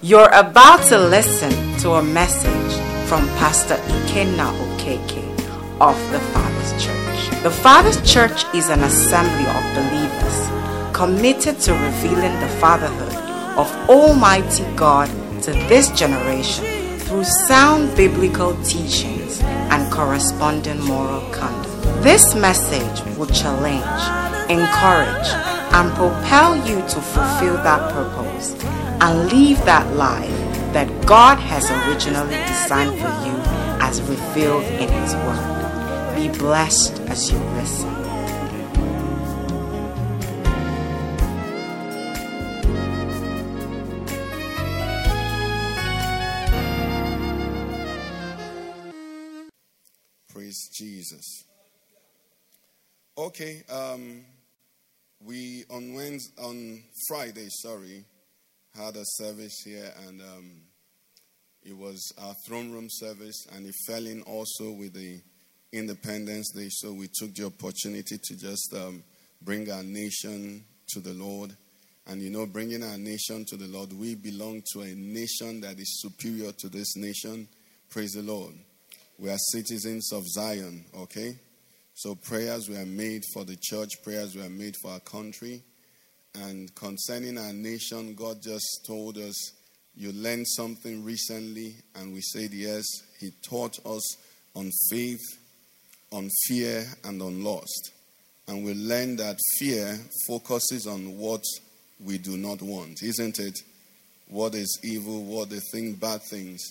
You're about to listen to a message from Pastor Ikenna Okeke of the Father's Church. The Father's Church is an assembly of believers committed to revealing the fatherhood of Almighty God to this generation through sound biblical teachings and corresponding moral conduct. This message will challenge, encourage, and propel you to fulfill that purpose and live that life that God has originally designed for you as revealed in His Word. Be blessed as you listen. Praise Jesus. Okay, um, we on Wednesday, on Friday, sorry, had a service here, and um, it was our throne room service, and it fell in also with the Independence Day. So we took the opportunity to just um, bring our nation to the Lord. And you know, bringing our nation to the Lord, we belong to a nation that is superior to this nation. Praise the Lord. We are citizens of Zion, okay? So prayers were made for the church, prayers were made for our country. And concerning our nation, God just told us, You learned something recently, and we said yes. He taught us on faith, on fear, and on lust. And we learned that fear focuses on what we do not want, isn't it? What is evil, what they think bad things.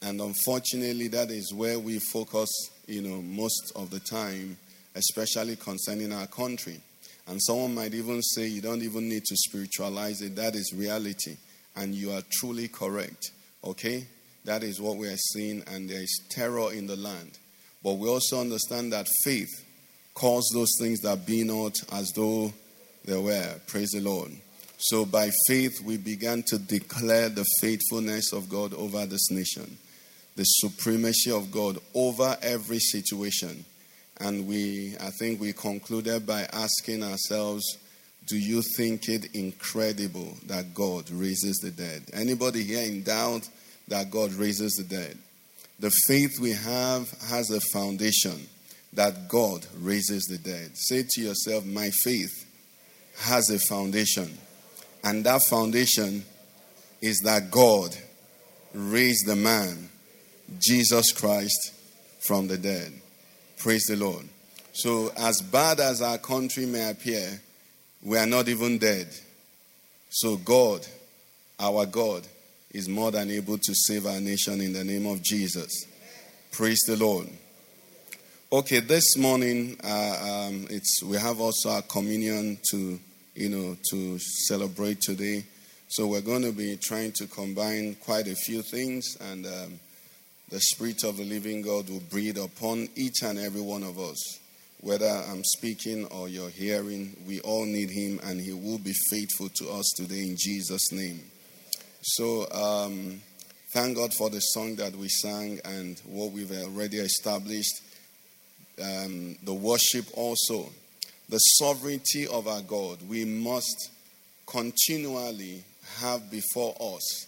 And unfortunately, that is where we focus, you know, most of the time, especially concerning our country. And someone might even say you don't even need to spiritualize it. That is reality. And you are truly correct. Okay? That is what we are seeing, and there is terror in the land. But we also understand that faith calls those things that be not as though they were. Praise the Lord. So by faith, we began to declare the faithfulness of God over this nation, the supremacy of God over every situation. And we, I think we concluded by asking ourselves, do you think it incredible that God raises the dead? Anybody here in doubt that God raises the dead? The faith we have has a foundation that God raises the dead. Say to yourself, my faith has a foundation. And that foundation is that God raised the man, Jesus Christ, from the dead. Praise the Lord. So, as bad as our country may appear, we are not even dead. So, God, our God, is more than able to save our nation in the name of Jesus. Praise the Lord. Okay, this morning uh, um, it's we have also our communion to you know to celebrate today. So we're going to be trying to combine quite a few things and. Um, the Spirit of the living God will breathe upon each and every one of us. Whether I'm speaking or you're hearing, we all need Him and He will be faithful to us today in Jesus' name. So, um, thank God for the song that we sang and what we've already established. Um, the worship also, the sovereignty of our God, we must continually have before us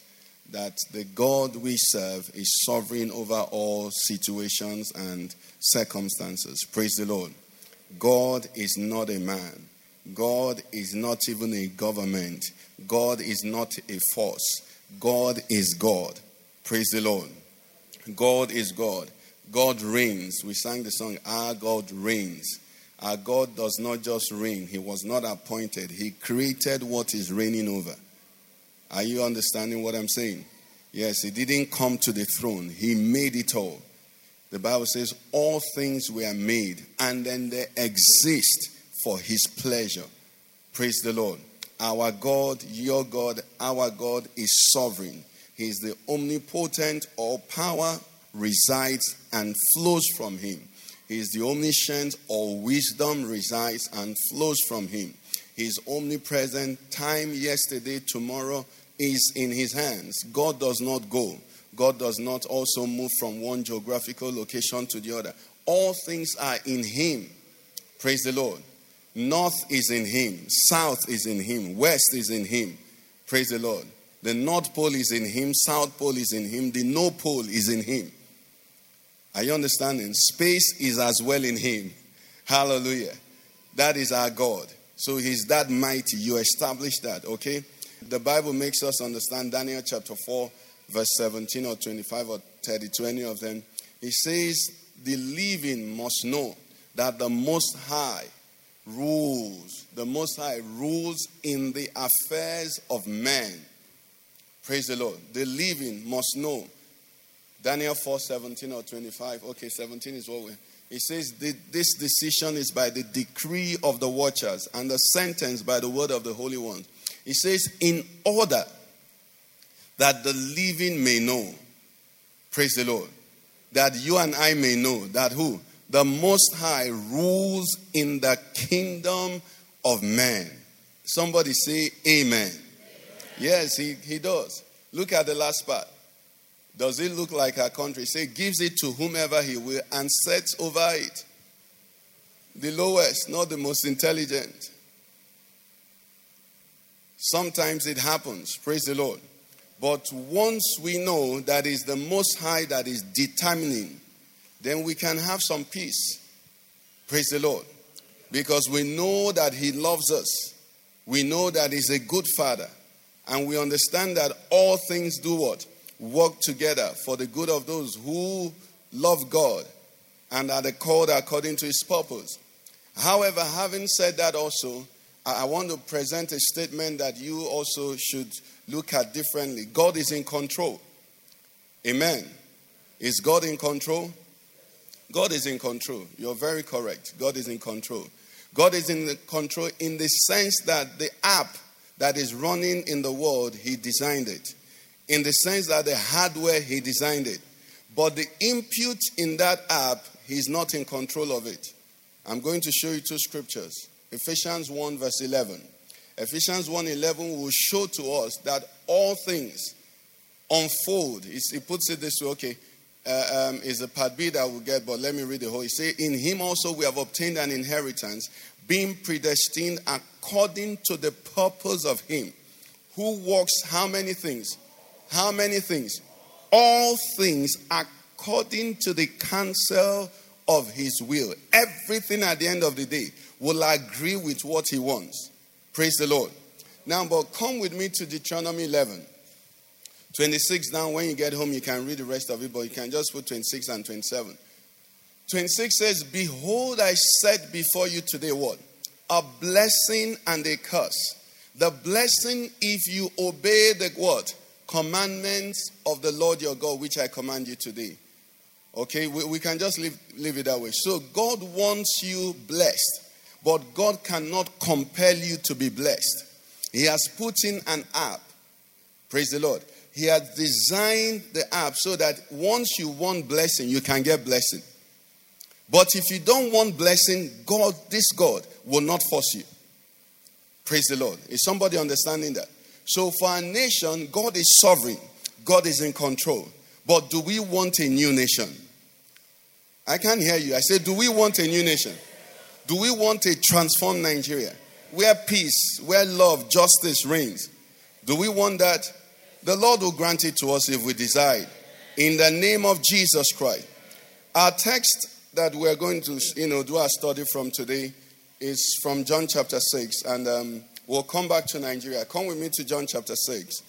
that the God we serve is sovereign over all situations and circumstances. Praise the Lord. God is not a man. God is not even a government. God is not a force. God is God. Praise the Lord. God is God. God reigns. We sang the song, Our God reigns. Our God does not just reign, He was not appointed. He created what is reigning over. Are you understanding what I'm saying? Yes, he didn't come to the throne, he made it all. The Bible says all things were made and then they exist for his pleasure. Praise the Lord. Our God, your God, our God is sovereign. He is the omnipotent, all power resides and flows from him. He is the omniscient, all wisdom resides and flows from him. He is omnipresent, time, yesterday, tomorrow, is in his hands. God does not go. God does not also move from one geographical location to the other. All things are in him. Praise the Lord. North is in him, south is in him, west is in him. Praise the Lord. The North Pole is in him, South Pole is in him, the No Pole is in him. Are you understanding? Space is as well in him. Hallelujah. That is our God. So he's that mighty. You establish that, okay? The Bible makes us understand Daniel chapter 4, verse 17 or 25 or 30, 20 of them. He says, The living must know that the Most High rules. The Most High rules in the affairs of man. Praise the Lord. The living must know. Daniel 4 17 or 25. Okay, 17 is what we. He says, This decision is by the decree of the watchers and the sentence by the word of the Holy One. He says, In order that the living may know. Praise the Lord. That you and I may know that who? The Most High rules in the kingdom of man. Somebody say, Amen. Amen. Yes, he, he does. Look at the last part. Does it look like our country? Say, gives it to whomever he will and sets over it. The lowest, not the most intelligent. Sometimes it happens. Praise the Lord. But once we know that is the Most High that is determining, then we can have some peace. Praise the Lord. Because we know that He loves us. We know that He's a good Father. And we understand that all things do what? Work together for the good of those who love God and are called according to His purpose. However, having said that, also, I want to present a statement that you also should look at differently. God is in control. Amen. Is God in control? God is in control. You're very correct. God is in control. God is in control in the sense that the app that is running in the world, He designed it. In the sense that the hardware, He designed it. But the input in that app, He's not in control of it. I'm going to show you two scriptures. Ephesians 1, verse 11. Ephesians 1 11 will show to us that all things unfold. It puts it this way, okay. Uh, um, is a part B that we'll get, but let me read the whole. He say, In him also we have obtained an inheritance, being predestined according to the purpose of him who works how many things? How many things? All things according to the counsel of his will. Everything at the end of the day will agree with what he wants. Praise the Lord. Now, but come with me to Deuteronomy 11. 26 down, when you get home, you can read the rest of it, but you can just put 26 and 27. 26 says, Behold, I set before you today what? A blessing and a curse. The blessing if you obey the what? Commandments of the Lord your God, which I command you today. Okay, we, we can just leave, leave it that way. So God wants you blessed. But God cannot compel you to be blessed. He has put in an app. Praise the Lord. He has designed the app so that once you want blessing, you can get blessing. But if you don't want blessing, God, this God, will not force you. Praise the Lord. Is somebody understanding that? So for our nation, God is sovereign, God is in control. But do we want a new nation? I can't hear you. I said, Do we want a new nation? Do we want a transformed Nigeria where peace, where love, justice reigns? Do we want that? The Lord will grant it to us if we decide. In the name of Jesus Christ. Our text that we're going to, you know, do our study from today is from John chapter 6, and um, we'll come back to Nigeria. Come with me to John chapter 6.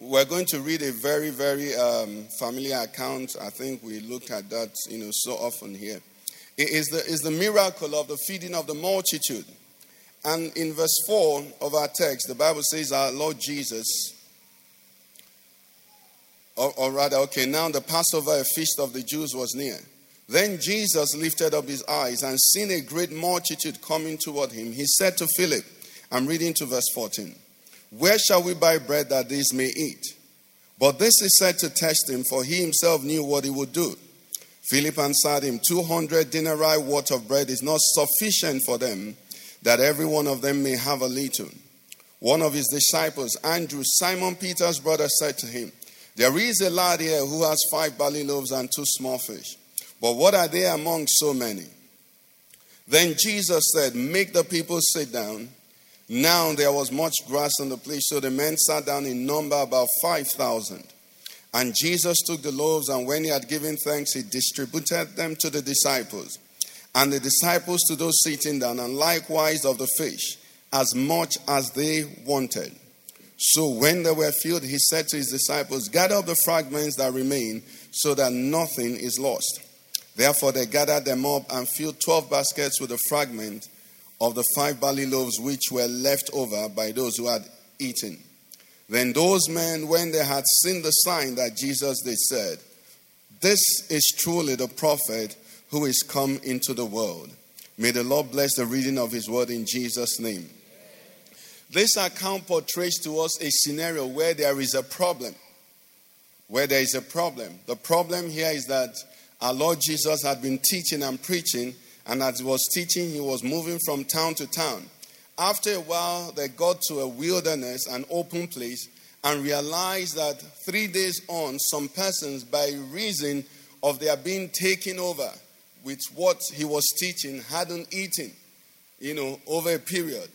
We're going to read a very, very um, familiar account. I think we look at that, you know, so often here. It is the, is the miracle of the feeding of the multitude. And in verse 4 of our text, the Bible says, Our Lord Jesus, or, or rather, okay, now the Passover, feast of the Jews, was near. Then Jesus lifted up his eyes and seeing a great multitude coming toward him, he said to Philip, I'm reading to verse 14, Where shall we buy bread that these may eat? But this is said to test him, for he himself knew what he would do. Philip answered him, 200 denarii worth of bread is not sufficient for them, that every one of them may have a little. One of his disciples, Andrew, Simon Peter's brother, said to him, There is a lad here who has five barley loaves and two small fish. But what are they among so many? Then Jesus said, Make the people sit down. Now there was much grass on the place, so the men sat down in number about 5,000. And Jesus took the loaves, and when he had given thanks, he distributed them to the disciples. And the disciples to those sitting down, and likewise of the fish, as much as they wanted. So when they were filled, he said to his disciples, Gather up the fragments that remain, so that nothing is lost. Therefore they gathered them up and filled twelve baskets with the fragment of the five barley loaves which were left over by those who had eaten. Then those men, when they had seen the sign that Jesus they said, This is truly the prophet who is come into the world. May the Lord bless the reading of his word in Jesus' name. This account portrays to us a scenario where there is a problem. Where there is a problem. The problem here is that our Lord Jesus had been teaching and preaching, and as he was teaching, he was moving from town to town. After a while, they got to a wilderness, an open place, and realized that three days on, some persons, by reason of their being taken over with what he was teaching, hadn't eaten, you know, over a period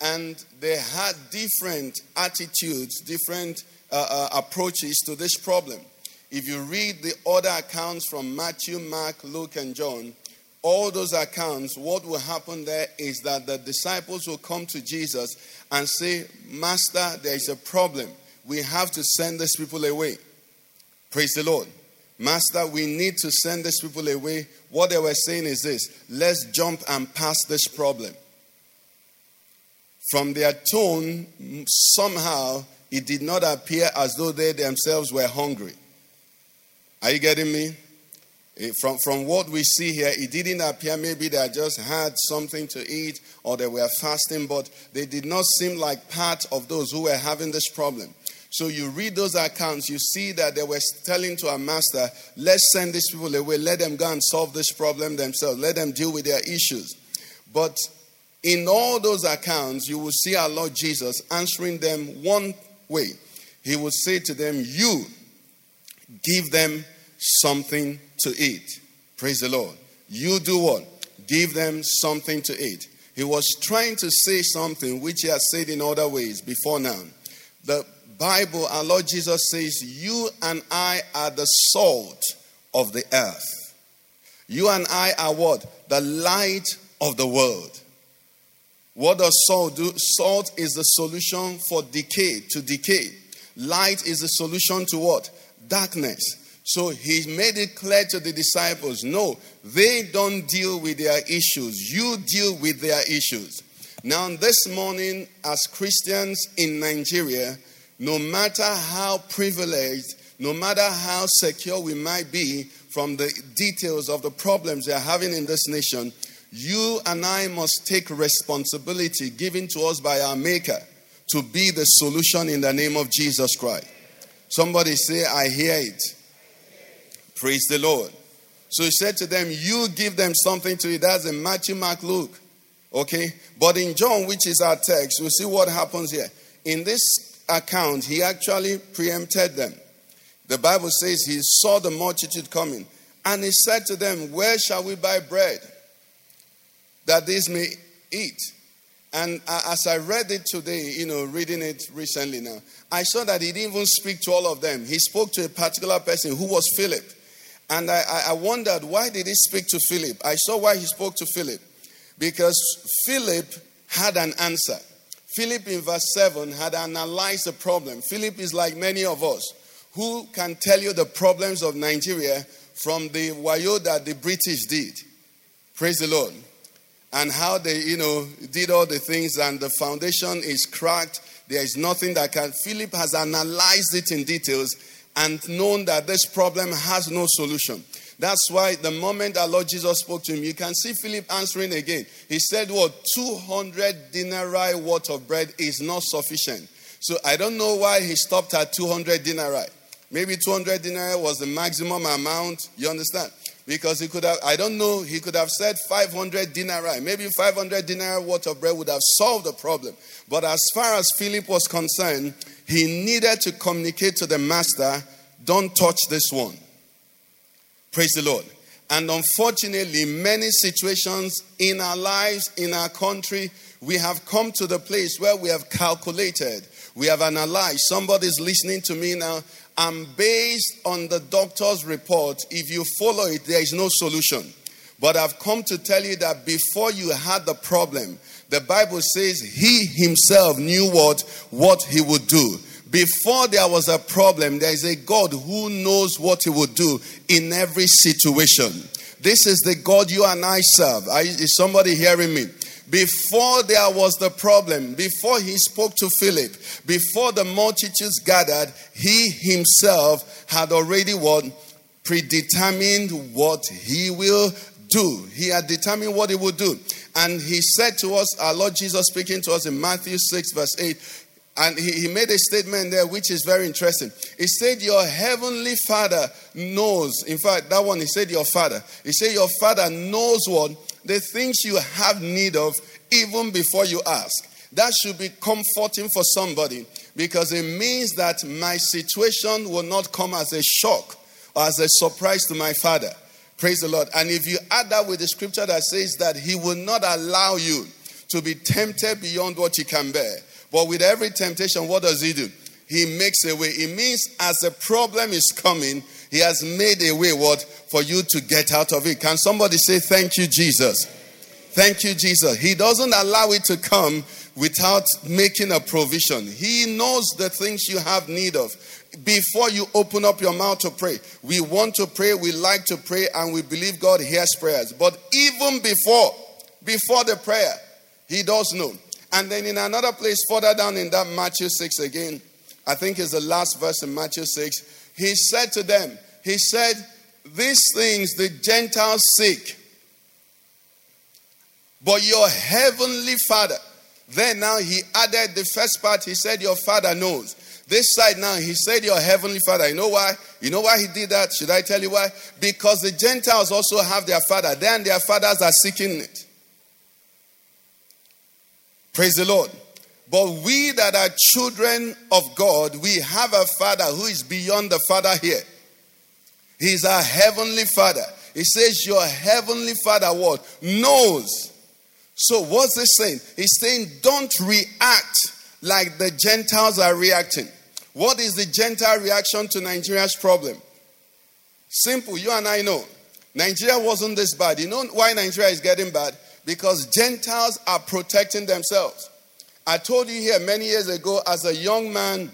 and they had different attitudes, different uh, uh, approaches to this problem. If you read the other accounts from Matthew, Mark, Luke, and John, all those accounts, what will happen there is that the disciples will come to Jesus and say, Master, there is a problem. We have to send these people away. Praise the Lord. Master, we need to send these people away. What they were saying is this let's jump and pass this problem. From their tone, somehow it did not appear as though they themselves were hungry. Are you getting me? From, from what we see here, it didn't appear maybe they just had something to eat or they were fasting, but they did not seem like part of those who were having this problem. So you read those accounts, you see that they were telling to our master, let's send these people away, let them go and solve this problem themselves, let them deal with their issues. But in all those accounts, you will see our Lord Jesus answering them one way. He will say to them, You give them something to eat. Praise the Lord. You do what? Give them something to eat. He was trying to say something which he has said in other ways before now. The Bible, our Lord Jesus says, You and I are the salt of the earth. You and I are what? The light of the world. What does salt do? Salt is the solution for decay, to decay. Light is the solution to what? Darkness. So he made it clear to the disciples no, they don't deal with their issues. You deal with their issues. Now, this morning, as Christians in Nigeria, no matter how privileged, no matter how secure we might be from the details of the problems we are having in this nation, you and I must take responsibility given to us by our Maker to be the solution in the name of Jesus Christ. Somebody say, I hear it. Praise the Lord. So he said to them, You give them something to eat. That's in Matthew, Mark, Luke. Okay? But in John, which is our text, we see what happens here. In this account, he actually preempted them. The Bible says he saw the multitude coming and he said to them, Where shall we buy bread? that these may eat. And as I read it today, you know, reading it recently now, I saw that he didn't even speak to all of them. He spoke to a particular person who was Philip. And I, I wondered, why did he speak to Philip? I saw why he spoke to Philip. Because Philip had an answer. Philip in verse 7 had analyzed the problem. Philip is like many of us who can tell you the problems of Nigeria from the wayo that the British did. Praise the Lord and how they, you know, did all the things and the foundation is cracked. There is nothing that can. Philip has analyzed it in details and known that this problem has no solution. That's why the moment our Lord Jesus spoke to him, you can see Philip answering again. He said, What? 200 denarii worth of bread is not sufficient. So I don't know why he stopped at 200 denarii. Maybe 200 denarii was the maximum amount. You understand? Because he could have, I don't know, he could have said 500 denarii. Maybe 500 denarii worth of bread would have solved the problem. But as far as Philip was concerned, he needed to communicate to the master, don't touch this one. Praise the Lord. And unfortunately, many situations in our lives, in our country, we have come to the place where we have calculated, we have analyzed. Somebody's listening to me now, and based on the doctor's report, if you follow it, there is no solution. But I've come to tell you that before you had the problem, the Bible says he himself knew what, what he would do. Before there was a problem, there is a God who knows what he would do in every situation. This is the God you and I serve. Is somebody hearing me? Before there was the problem, before he spoke to Philip, before the multitudes gathered, he himself had already what predetermined what he will do. He had determined what he would do. And he said to us, our Lord Jesus speaking to us in Matthew 6, verse 8, and he, he made a statement there which is very interesting. He said, Your heavenly father knows. In fact, that one, he said, Your father. He said, Your father knows what? The things you have need of even before you ask. That should be comforting for somebody because it means that my situation will not come as a shock or as a surprise to my father. Praise the Lord. And if you add that with the scripture that says that he will not allow you to be tempted beyond what you can bear. But with every temptation, what does he do? He makes a way. It means as a problem is coming, he has made a way what for you to get out of it. Can somebody say thank you Jesus? Thank you Jesus. He doesn't allow it to come without making a provision. He knows the things you have need of before you open up your mouth to pray. We want to pray, we like to pray, and we believe God hears prayers. But even before, before the prayer, He does know. And then in another place, further down in that Matthew 6 again, I think is the last verse in Matthew 6, He said to them, He said, These things the Gentiles seek, but your heavenly Father. Then now he added the first part, he said, Your Father knows. This side now, he said, Your heavenly father. You know why? You know why he did that? Should I tell you why? Because the Gentiles also have their father. Then their fathers are seeking it. Praise the Lord. But we that are children of God, we have a father who is beyond the father here. He's our heavenly father. He says, Your heavenly father what? Knows. So what's this saying? He's saying, Don't react like the Gentiles are reacting. What is the Gentile reaction to Nigeria's problem? Simple, you and I know. Nigeria wasn't this bad. You know why Nigeria is getting bad? Because Gentiles are protecting themselves. I told you here many years ago as a young man,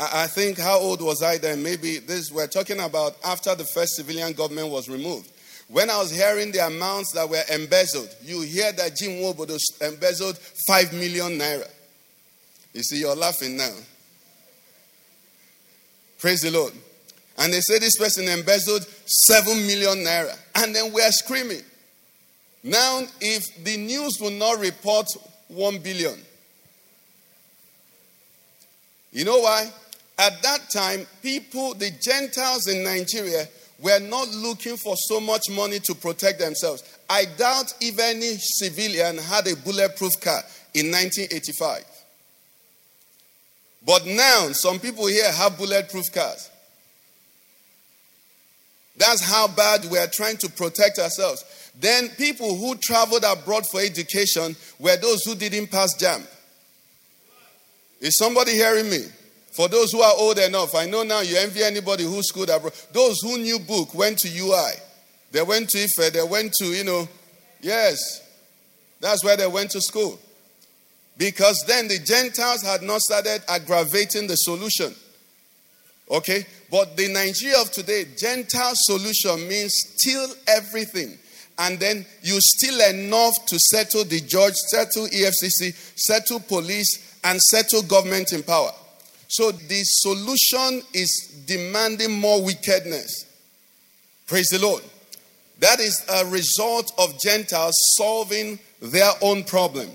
I think how old was I then? Maybe this we're talking about after the first civilian government was removed. When I was hearing the amounts that were embezzled, you hear that Jim Nwobodo embezzled five million naira. You see, you're laughing now. Praise the Lord. And they say this person embezzled 7 million naira. And then we're screaming. Now, if the news will not report 1 billion, you know why? At that time, people, the Gentiles in Nigeria, were not looking for so much money to protect themselves. I doubt if any civilian had a bulletproof car in 1985. But now, some people here have bulletproof cars. That's how bad we are trying to protect ourselves. Then, people who traveled abroad for education were those who didn't pass JAMB. Is somebody hearing me? For those who are old enough, I know now you envy anybody who schooled abroad. Those who knew book went to UI. They went to IFE, they went to, you know, yes. That's where they went to school. Because then the Gentiles had not started aggravating the solution. Okay? But the Nigeria of today, Gentile solution means steal everything. And then you steal enough to settle the judge, settle EFCC, settle police, and settle government in power. So the solution is demanding more wickedness. Praise the Lord. That is a result of Gentiles solving their own problem.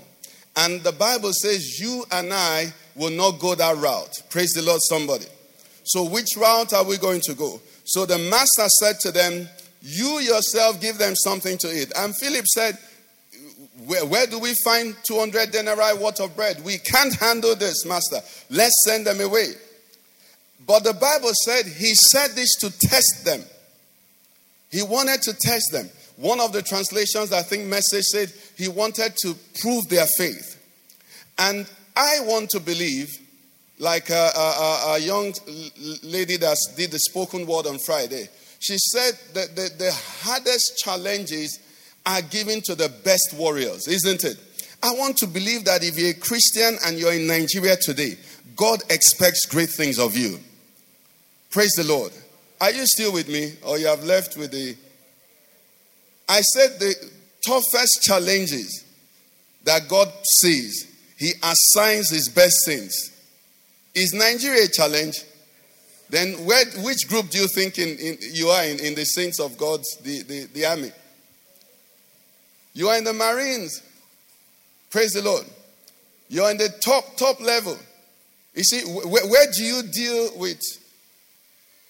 And the Bible says you and I will not go that route. Praise the Lord, somebody. So, which route are we going to go? So the master said to them, You yourself give them something to eat. And Philip said, where, where, do we find 200 denarii worth of bread? We can't handle this, master. Let's send them away. But the Bible said he said this to test them. He wanted to test them. One of the translations, I think, message said, he wanted to prove their faith. And I want to believe, like a, a, a young lady that did the spoken word on Friday, she said that the, the hardest challenges are given to the best warriors, isn't it? I want to believe that if you're a Christian and you're in Nigeria today, God expects great things of you. Praise the Lord. Are you still with me or you have left with the. I said the toughest challenges that God sees, He assigns His best things. Is Nigeria a challenge? Then where, which group do you think in, in, you are in, in the saints of God, the, the, the army? You are in the Marines. Praise the Lord. You're in the top, top level. You see, where, where do you deal with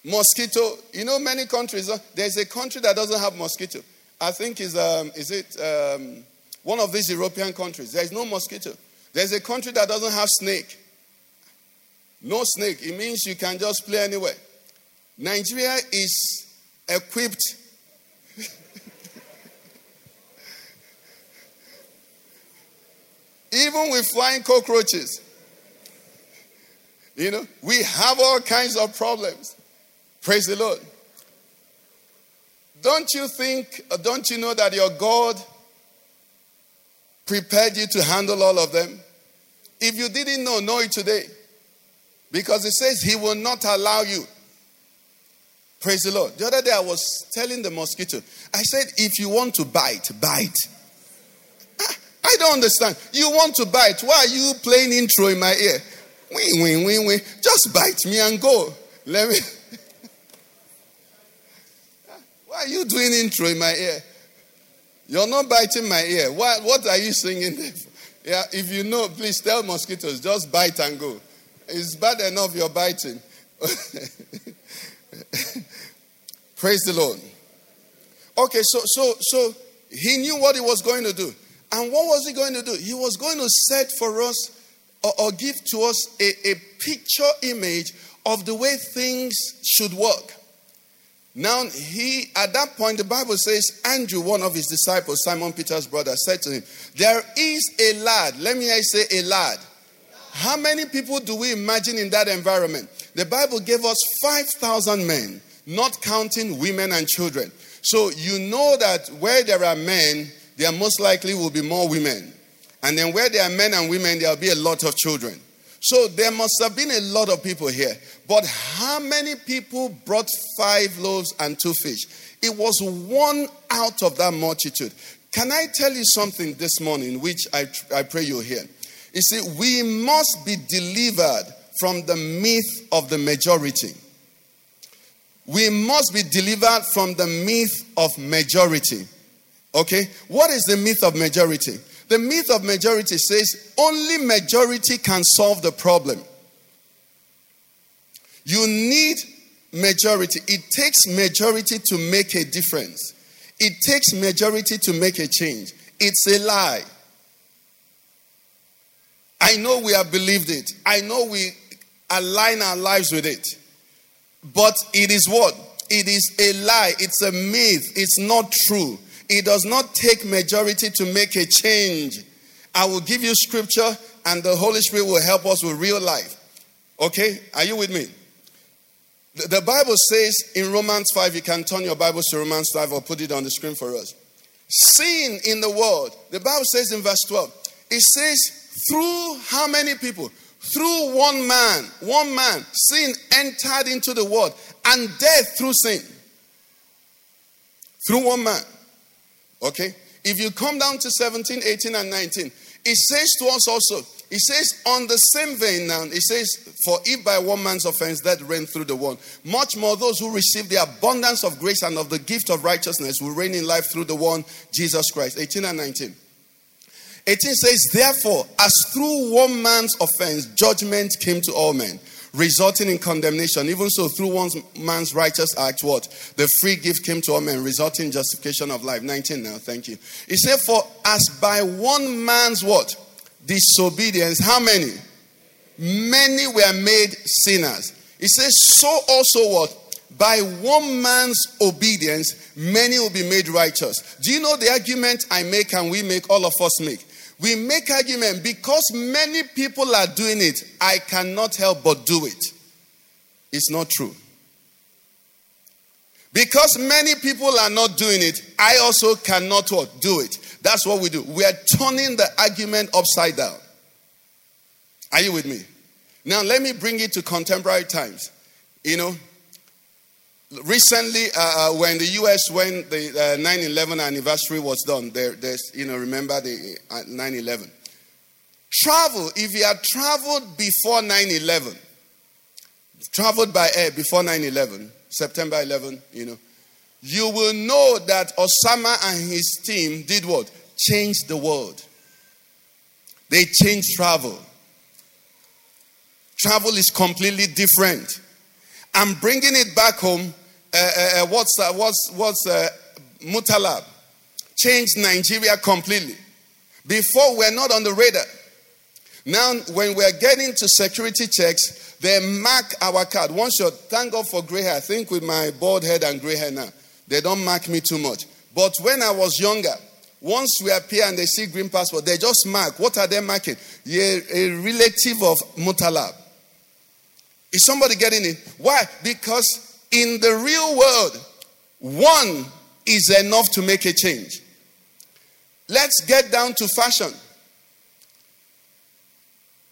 mosquito? You know, many countries, uh, there's a country that doesn't have mosquito. I think is um, is it um, one of these European countries. There is no mosquito. There's a country that doesn't have snake. No snake. It means you can just play anywhere. Nigeria is equipped. Even with flying cockroaches. You know, we have all kinds of problems. Praise the Lord. Don't you think, don't you know that your God prepared you to handle all of them? If you didn't know, know it today. Because it says he will not allow you. Praise the Lord. The other day I was telling the mosquito, I said, if you want to bite, bite. Ah, I don't understand. You want to bite. Why are you playing intro in my ear? Wing, wing, wing, wing. Just bite me and go. Let me. Why are you doing intro in my ear? You're not biting my ear. What, what are you singing there? Yeah, if you know, please tell mosquitoes, just bite and go. It's bad enough you're biting. Praise the Lord. Okay, so so so he knew what he was going to do. And what was he going to do? He was going to set for us or, or give to us a, a picture image of the way things should work. Now, he, at that point, the Bible says, Andrew, one of his disciples, Simon Peter's brother, said to him, There is a lad. Let me say a lad. How many people do we imagine in that environment? The Bible gave us 5,000 men, not counting women and children. So you know that where there are men, there most likely will be more women. And then where there are men and women, there will be a lot of children. So there must have been a lot of people here. But how many people brought five loaves and two fish? It was one out of that multitude. Can I tell you something this morning, which I, I pray you hear? You see, we must be delivered from the myth of the majority. We must be delivered from the myth of majority. Okay? What is the myth of majority? The myth of majority says only majority can solve the problem. You need majority. It takes majority to make a difference. It takes majority to make a change. It's a lie. I know we have believed it. I know we align our lives with it. But it is what? It is a lie. It's a myth. It's not true. It does not take majority to make a change. I will give you scripture and the Holy Spirit will help us with real life. Okay? Are you with me? The Bible says in Romans 5, you can turn your Bibles to Romans 5 or put it on the screen for us. Sin in the world. The Bible says in verse 12, it says, through how many people? Through one man, one man, sin entered into the world, and death through sin. Through one man. Okay? If you come down to 17, 18, and 19, it says to us also, it says on the same vein now, it says, For if by one man's offense that reigned through the one, much more those who receive the abundance of grace and of the gift of righteousness will reign in life through the one, Jesus Christ. 18 and 19. 18 says, Therefore, as through one man's offense, judgment came to all men resulting in condemnation. Even so, through one man's righteous act, what? The free gift came to all men, resulting in justification of life. 19 now, thank you. He said, For as by one man's what? Disobedience, how many? Many were made sinners. He says, So also what? by one man's obedience, many will be made righteous. Do you know the argument I make and we make, all of us make? We make argument because many people are doing it, I cannot help but do it. It's not true. Because many people are not doing it, I also cannot? Do it. That's what we do. We are turning the argument upside down. Are you with me? Now, let me bring it to contemporary times. You know, recently, uh, uh when the U.S., when the uh, 9 11 anniversary was done, there, there's, you know, remember the uh, 9 11. Travel, if you had traveled before 9 11, traveled by air before 9 11, September 11, you know, you will know that Osama and his team did what? Changed the world. They changed travel. Travel is completely different. I'm bringing it back home. Uh, uh, uh what's uh, what's what's uh, Mutallab changed Nigeria completely. Before we're not on the radar. Now, when we're getting to security checks, they mark our card. One shot. Thank God for gray hair. I think with my bald head and gray hair now, they don't mark me too much. But when I was younger, once we appear and they see green passport, they just mark. What are they marking? You're a relative of Mutallab. Is somebody getting it? Why? Because in the real world, one is enough to make a change. Let's get down to fashion.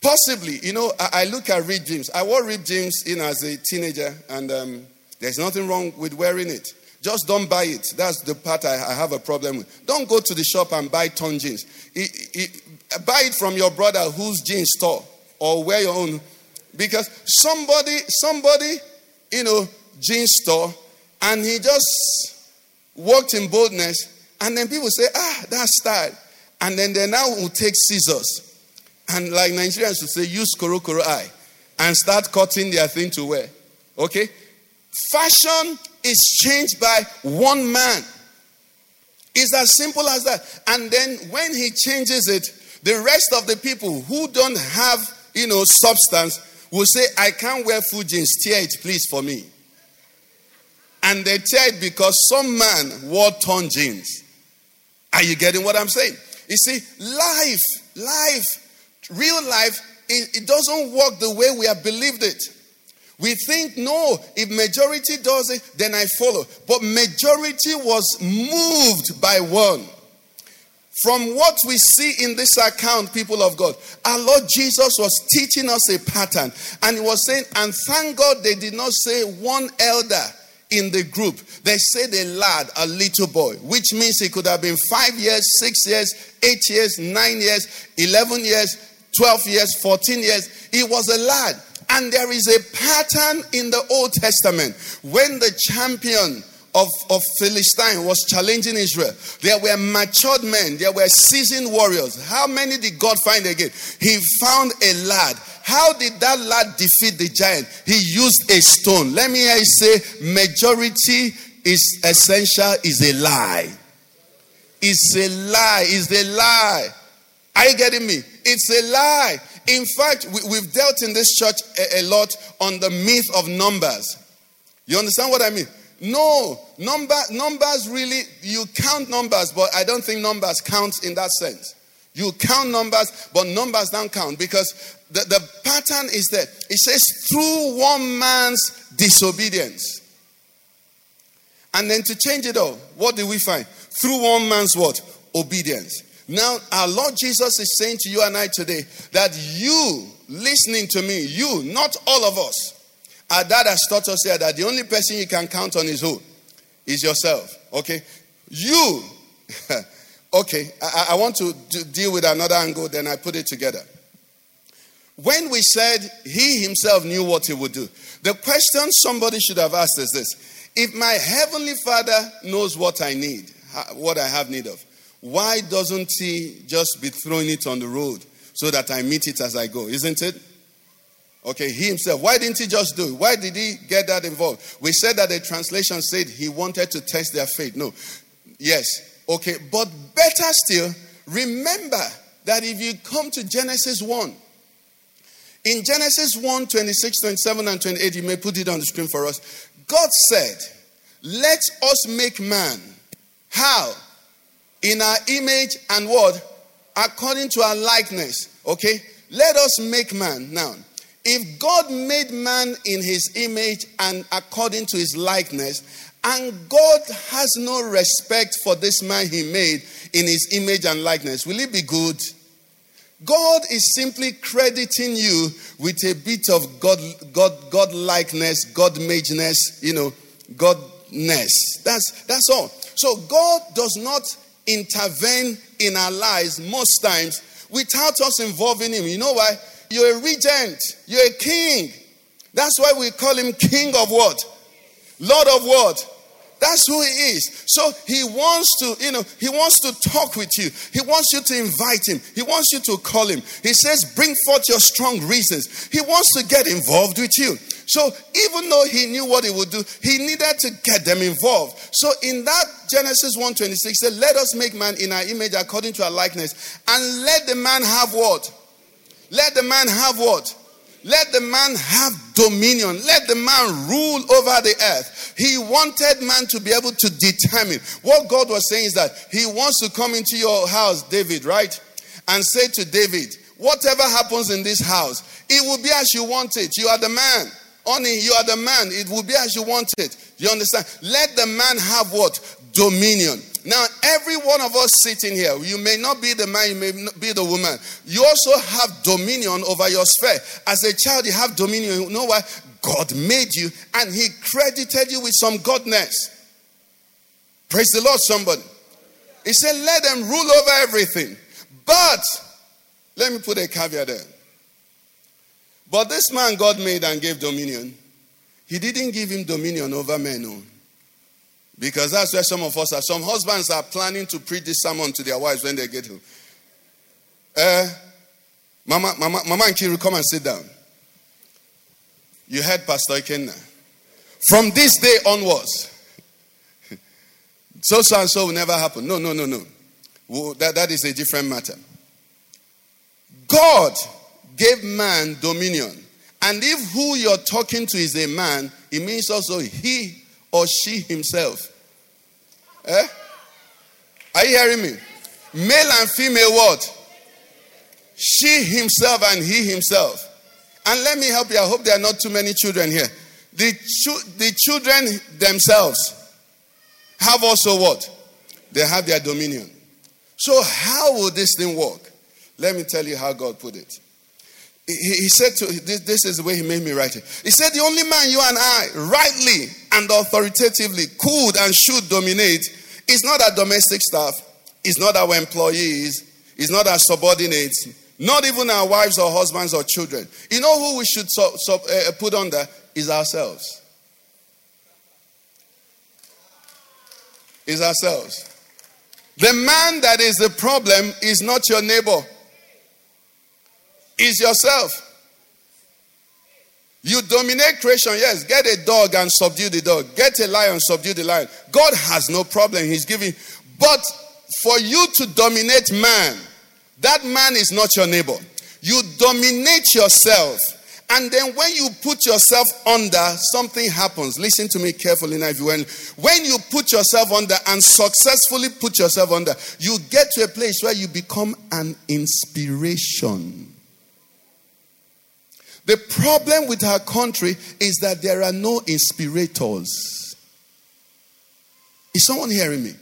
Possibly, you know, I, I look at ripped jeans. I wore ripped jeans in as a teenager, and um, there's nothing wrong with wearing it. Just don't buy it. That's the part I, I have a problem with. Don't go to the shop and buy ton jeans. It, it, buy it from your brother whose jeans store, or wear your own. Because somebody, somebody, you know, jeans store, and he just walked in boldness, and then people say, ah, that's style. And then they now will take scissors and like Nigerians would say, use koro koro eye and start cutting their thing to wear. Okay? Fashion is changed by one man. It's as simple as that. And then when he changes it, the rest of the people who don't have, you know, substance will say, I can't wear full jeans. Tear it, please, for me. And they tear it because some man wore torn jeans. Are you getting what I'm saying? You see, life, life Real life, it, it doesn't work the way we have believed it. We think, no, if majority does it, then I follow. But majority was moved by one. From what we see in this account, people of God, our Lord Jesus was teaching us a pattern. And he was saying, and thank God they did not say one elder in the group. They said a lad, a little boy, which means he could have been five years, six years, eight years, nine years, 11 years, 12 years, 14 years. He was a lad. And there is a pattern in the Old Testament when the champion of, of Philistine was challenging Israel. There were matured men, there were seasoned warriors. How many did God find again? He found a lad. How did that lad defeat the giant? He used a stone. Let me hear you say, majority is essential, is a lie. Is a lie, is a lie. Are you getting me? It's a lie. In fact, we, have dealt in this church a, a lot on the myth of numbers. You understand what I mean? No, number, numbers really, you count numbers, but I don't think numbers count in that sense. You count numbers, but numbers don't count because the, the pattern is there. It says, through one man's disobedience. And then to change it all, what do we find? Through one man's what? Obedience. Now, our Lord Jesus is saying to you and I today that you, listening to me, you, not all of us, our dad has taught us here that the only person you can count on is who? Is yourself. Okay? You. okay, I, I want to deal with another angle, then I put it together. When we said he himself knew what he would do, the question somebody should have asked is this If my heavenly father knows what I need, what I have need of, why doesn't he just be throwing it on the road so that I meet it as I go? Isn't it? Okay, he himself. Why didn't he just do it? Why did he get that involved? We said that the translation said he wanted to test their faith. No. Yes. Okay, but better still, remember that if you come to Genesis 1, in Genesis 1 26, 27, and 28, you may put it on the screen for us. God said, Let us make man. How? In our image and what? According to our likeness. Okay? Let us make man. Now, if God made man in his image and according to his likeness, and God has no respect for this man he made in his image and likeness, will it be good? God is simply crediting you with a bit of God, God, God likeness, God madeness, you know, Godness. That's that's all. So God does not intervene in our lives most times without us involving Him. You know why? You're a regent. You're a king. That's why we call Him King of what? Lord of what? That's who he is. So he wants to, you know, he wants to talk with you. He wants you to invite him. He wants you to call him. He says, bring forth your strong reasons. He wants to get involved with you. So even though he knew what he would do, he needed to get them involved. So in that Genesis 1:26 said, Let us make man in our image according to our likeness, and let the man have what? Let the man have what? Let the man have dominion. Let the man rule over the earth. He wanted man to be able to determine. What God was saying is that He wants to come into your house, David, right? And say to David, Whatever happens in this house, it will be as you want it. You are the man. Only you are the man. It will be as you want it. You understand? Let the man have what? Dominion. Now, every one of us sitting here, you may not be the man, you may not be the woman. You also have dominion over your sphere. As a child, you have dominion. You know why? God made you and He credited you with some godness. Praise the Lord, somebody. He said, Let them rule over everything. But, let me put a caveat there. But this man God made and gave dominion, He didn't give him dominion over men. No. Because that's where some of us are. Some husbands are planning to preach this sermon to their wives when they get home. Uh, Mama, Mama, Mama Nkiru, come and sit down. You heard Pastor Ikenna. From this day onwards, so so and so will never happen. No, no, no, no. Well, that, that is a different matter. God gave man dominion. And if who you're talking to is a man, it means also he or she himself. Eh? Are you hearing me? Male and female what? She himself and he himself. And let me help you. I hope there are not too many children here. The, chu- the children themselves have also what? They have their dominion. So, how will this thing work? Let me tell you how God put it. He, said to this, this is the way he made me write it. He said, The only man you and I rightly and authoritatively could and should dominate is not our domestic staff, is not our employees, is not our subordinates, not even our wives or husbands or children. You know who we should so, so, uh, put under is ourselves. Is ourselves. The man that is the problem is not your neighbor is yourself. You dominate creation, yes. Get a dog and subdue the dog. Get a lion, subdue the lion. God has no problem. He's giving. But for you to dominate man, that man is not your neighbor. You dominate yourself. And then when you put yourself under, something happens. Listen to me carefully now, if you when, when you put yourself under and successfully put yourself under, you get to a place where you become an inspiration. The problem with our country is that there are no inspirators. Is someone hearing me?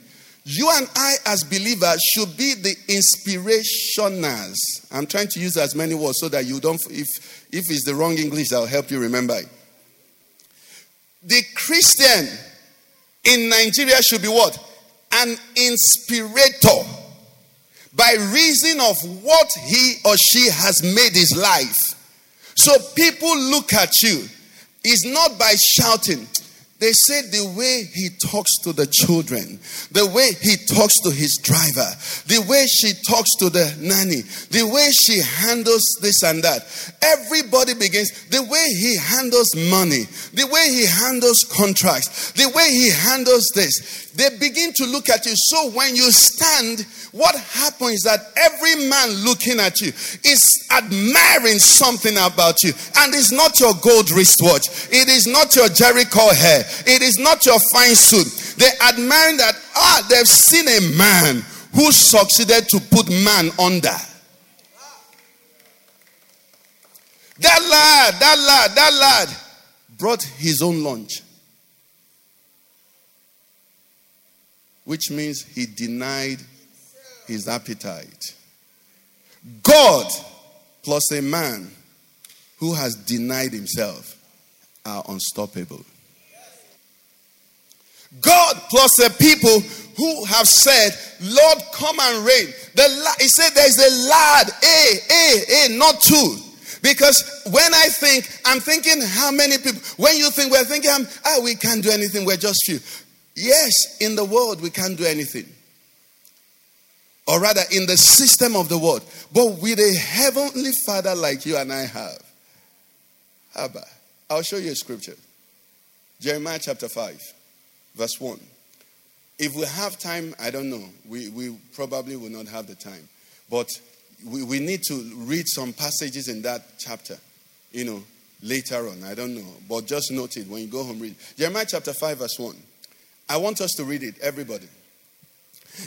You and I, as believers, should be the inspirationers. I'm trying to use as many words so that you don't, if, if it's the wrong English, I'll help you remember it. The Christian in Nigeria should be what? An inspirator by reason of what he or she has made his life. So people look at you is not by shouting. They say the way he talks to the children, the way he talks to his driver, the way she talks to the nanny, the way she handles this and that. Everybody begins, the way he handles money, the way he handles contracts. the way he handles this, they begin to look at you. So when you stand, what happens is that every man looking at you is admiring something about you. And it's not your gold wristwatch, it is not your Jheri curl hair, it is not your fine suit. They're admiring that, ah, they've seen a man who succeeded to put man under. That lad, that lad, that lad brought his own lunch. Which means he denied his appetite. God plus a man who has denied himself are unstoppable. God plus a people who have said, Lord, come and reign. The, he said there's a lad, A, A, A, not two. Because when I think, I'm thinking how many people, when you think we're thinking, ah, we can't do anything, we're just few. Yes, in the world, we can't do anything. Or rather, in the system of the world. But with a heavenly Father like you and I have, Abba, I'll show you a scripture. Jeremiah chapter 5, verse 1. If we have time, I don't know. We, we probably will not have the time. But we, we need to read some passages in that chapter, you know, later on. I don't know. But just note it when you go home, read. Jeremiah chapter 5, verse 1. I want us to read it, everybody.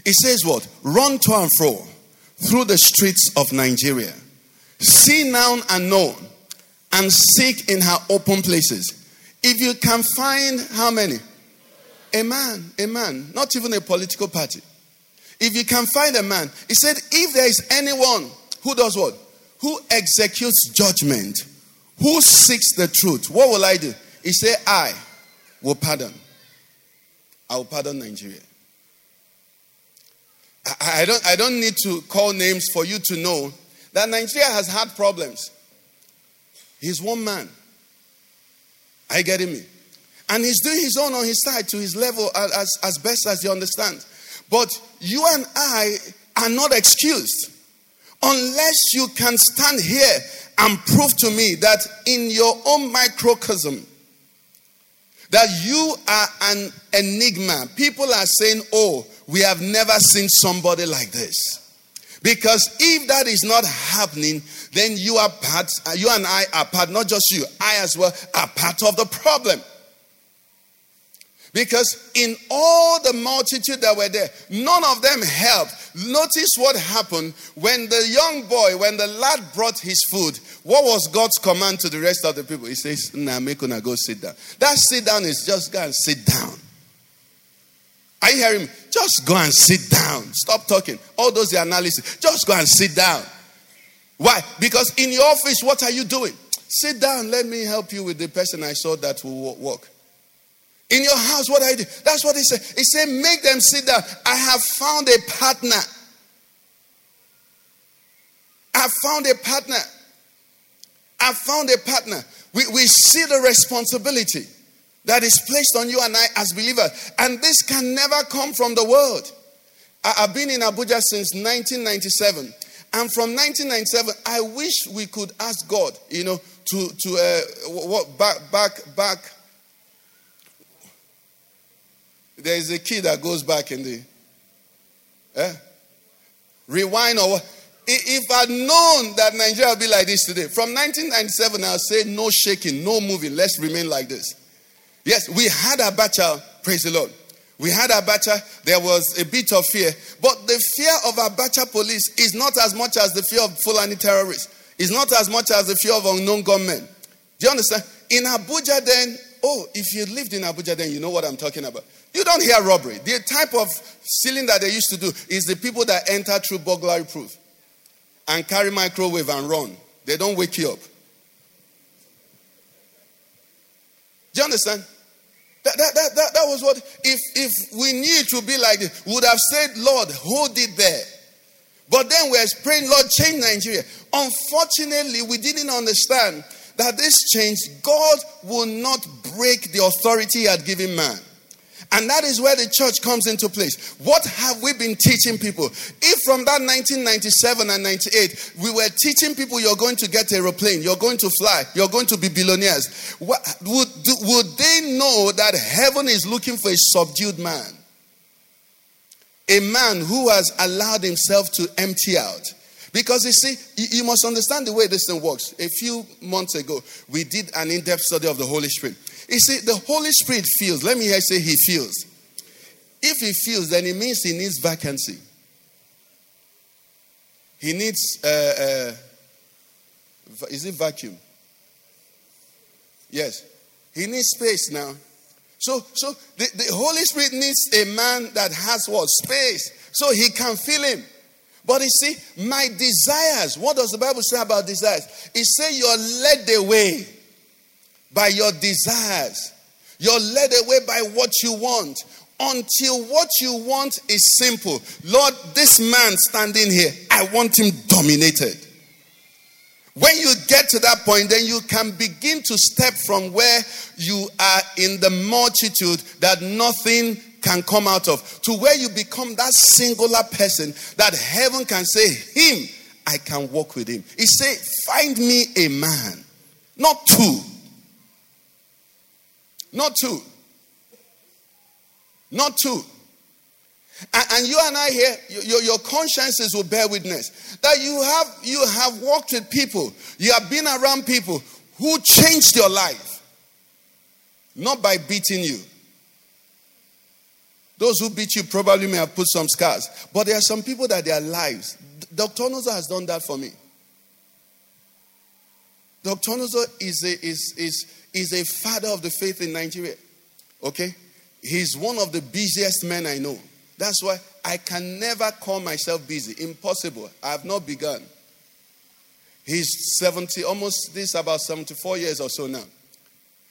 It says what? Run to and fro through the streets of Nigeria. See now and know, and seek in her open places. If you can find how many? A man, a man, not even a political party. If you can find a man, he said, if there is anyone who does what? Who executes judgment, who seeks the truth, what will I do? He said, I will pardon. I will pardon Nigeria. I, I, don't, I don't need to call names for you to know that Nigeria has had problems. He's one man. Are you getting me? And he's doing his own on his side to his level as, as best as he understands. But you and I are not excused unless you can stand here and prove to me that in your own microcosm that you are an enigma. People are saying, "Oh, we have never seen somebody like this." Because if that is not happening, then you are part, you and I are part, not just you, I as well are part of the problem. Because in all the multitude that were there, none of them helped. Notice what happened when the young boy, when the lad brought his food. What was God's command to the rest of the people? He says, Nah, make una go sit down. That sit down is just go and sit down. Are you hearing me? Just go and sit down. Stop talking. All those analysis. Just go and sit down. Why? Because in your office, what are you doing? Sit down. Let me help you with the person I saw that will work. In your house, what I do? That's what he said. He said, Make them sit down. I have found a partner. I found a partner. I found a partner. We, we see the responsibility that is placed on you and I as believers. And this can never come from the world. I, have been in Abuja since 1997. And from 1997, I wish we could ask God, you know, to, to uh, what, back, back, back there is a key that goes back in the eh? rewind or if I'd known that Nigeria would be like this today, from 1997, I'll say no shaking, no moving, let's remain like this. Yes, we had a Abacha, praise the Lord. We had Abacha, there was a bit of fear, but the fear of Abacha police is not as much as the fear of Fulani terrorists, it's not as much as the fear of unknown gunmen. Do you understand? In Abuja, then, oh, if you lived in Abuja, then you know what I'm talking about. You don't hear robbery. The type of stealing that they used to do is the people that enter through burglary proof and carry microwave and run. They don't wake you up. Do you understand? That, that, that, that, that was what, if, if we knew it would be like this, would have said, Lord, hold it there. But then we're praying, Lord, change Nigeria. Unfortunately, we didn't understand that this change, God will not break the authority He had given man. And that is where the church comes into place. What have we been teaching people? If from that 1997 and 98, we were teaching people you're going to get a aeroplane, you're going to fly, you're going to be billionaires, what, would, would they know that heaven is looking for a subdued man? A man who has allowed himself to empty out. Because you see, you, must understand the way this thing works. A few months ago, we did an in depth study of the Holy Spirit. You see, the Holy Spirit feels. Let me say he feels. If he feels, then it means he needs vacancy. He needs, uh, uh, is it vacuum? Yes. He needs space now. So, so the, the Holy Spirit needs a man that has what? Space. So he can feel him. But you see, my desires, what does the Bible say about desires? It says you're led away by your desires. You're led away by what you want until what you want is simple. Lord, this man standing here, I want him dominated. When you get to that point, then you can begin to step from where you are in the multitude that nothing can come out of to where you become that singular person that heaven can say, Him, I can walk with him. He said, Find me a man, not two not two. Not two. And, and you and I here, your, your consciences will bear witness that you have you have walked with people, you have been around people who changed your life, not by beating you. Those who beat you probably may have put some scars, but there are some people that their lives. Dr. Nozo has done that for me. Dr. Nozo is a, is, is, is a father of the faith in Nigeria. Okay? He's one of the busiest men I know. That's why I can never call myself busy. Impossible. I have not begun. He's 70, almost this about 74 years or so now.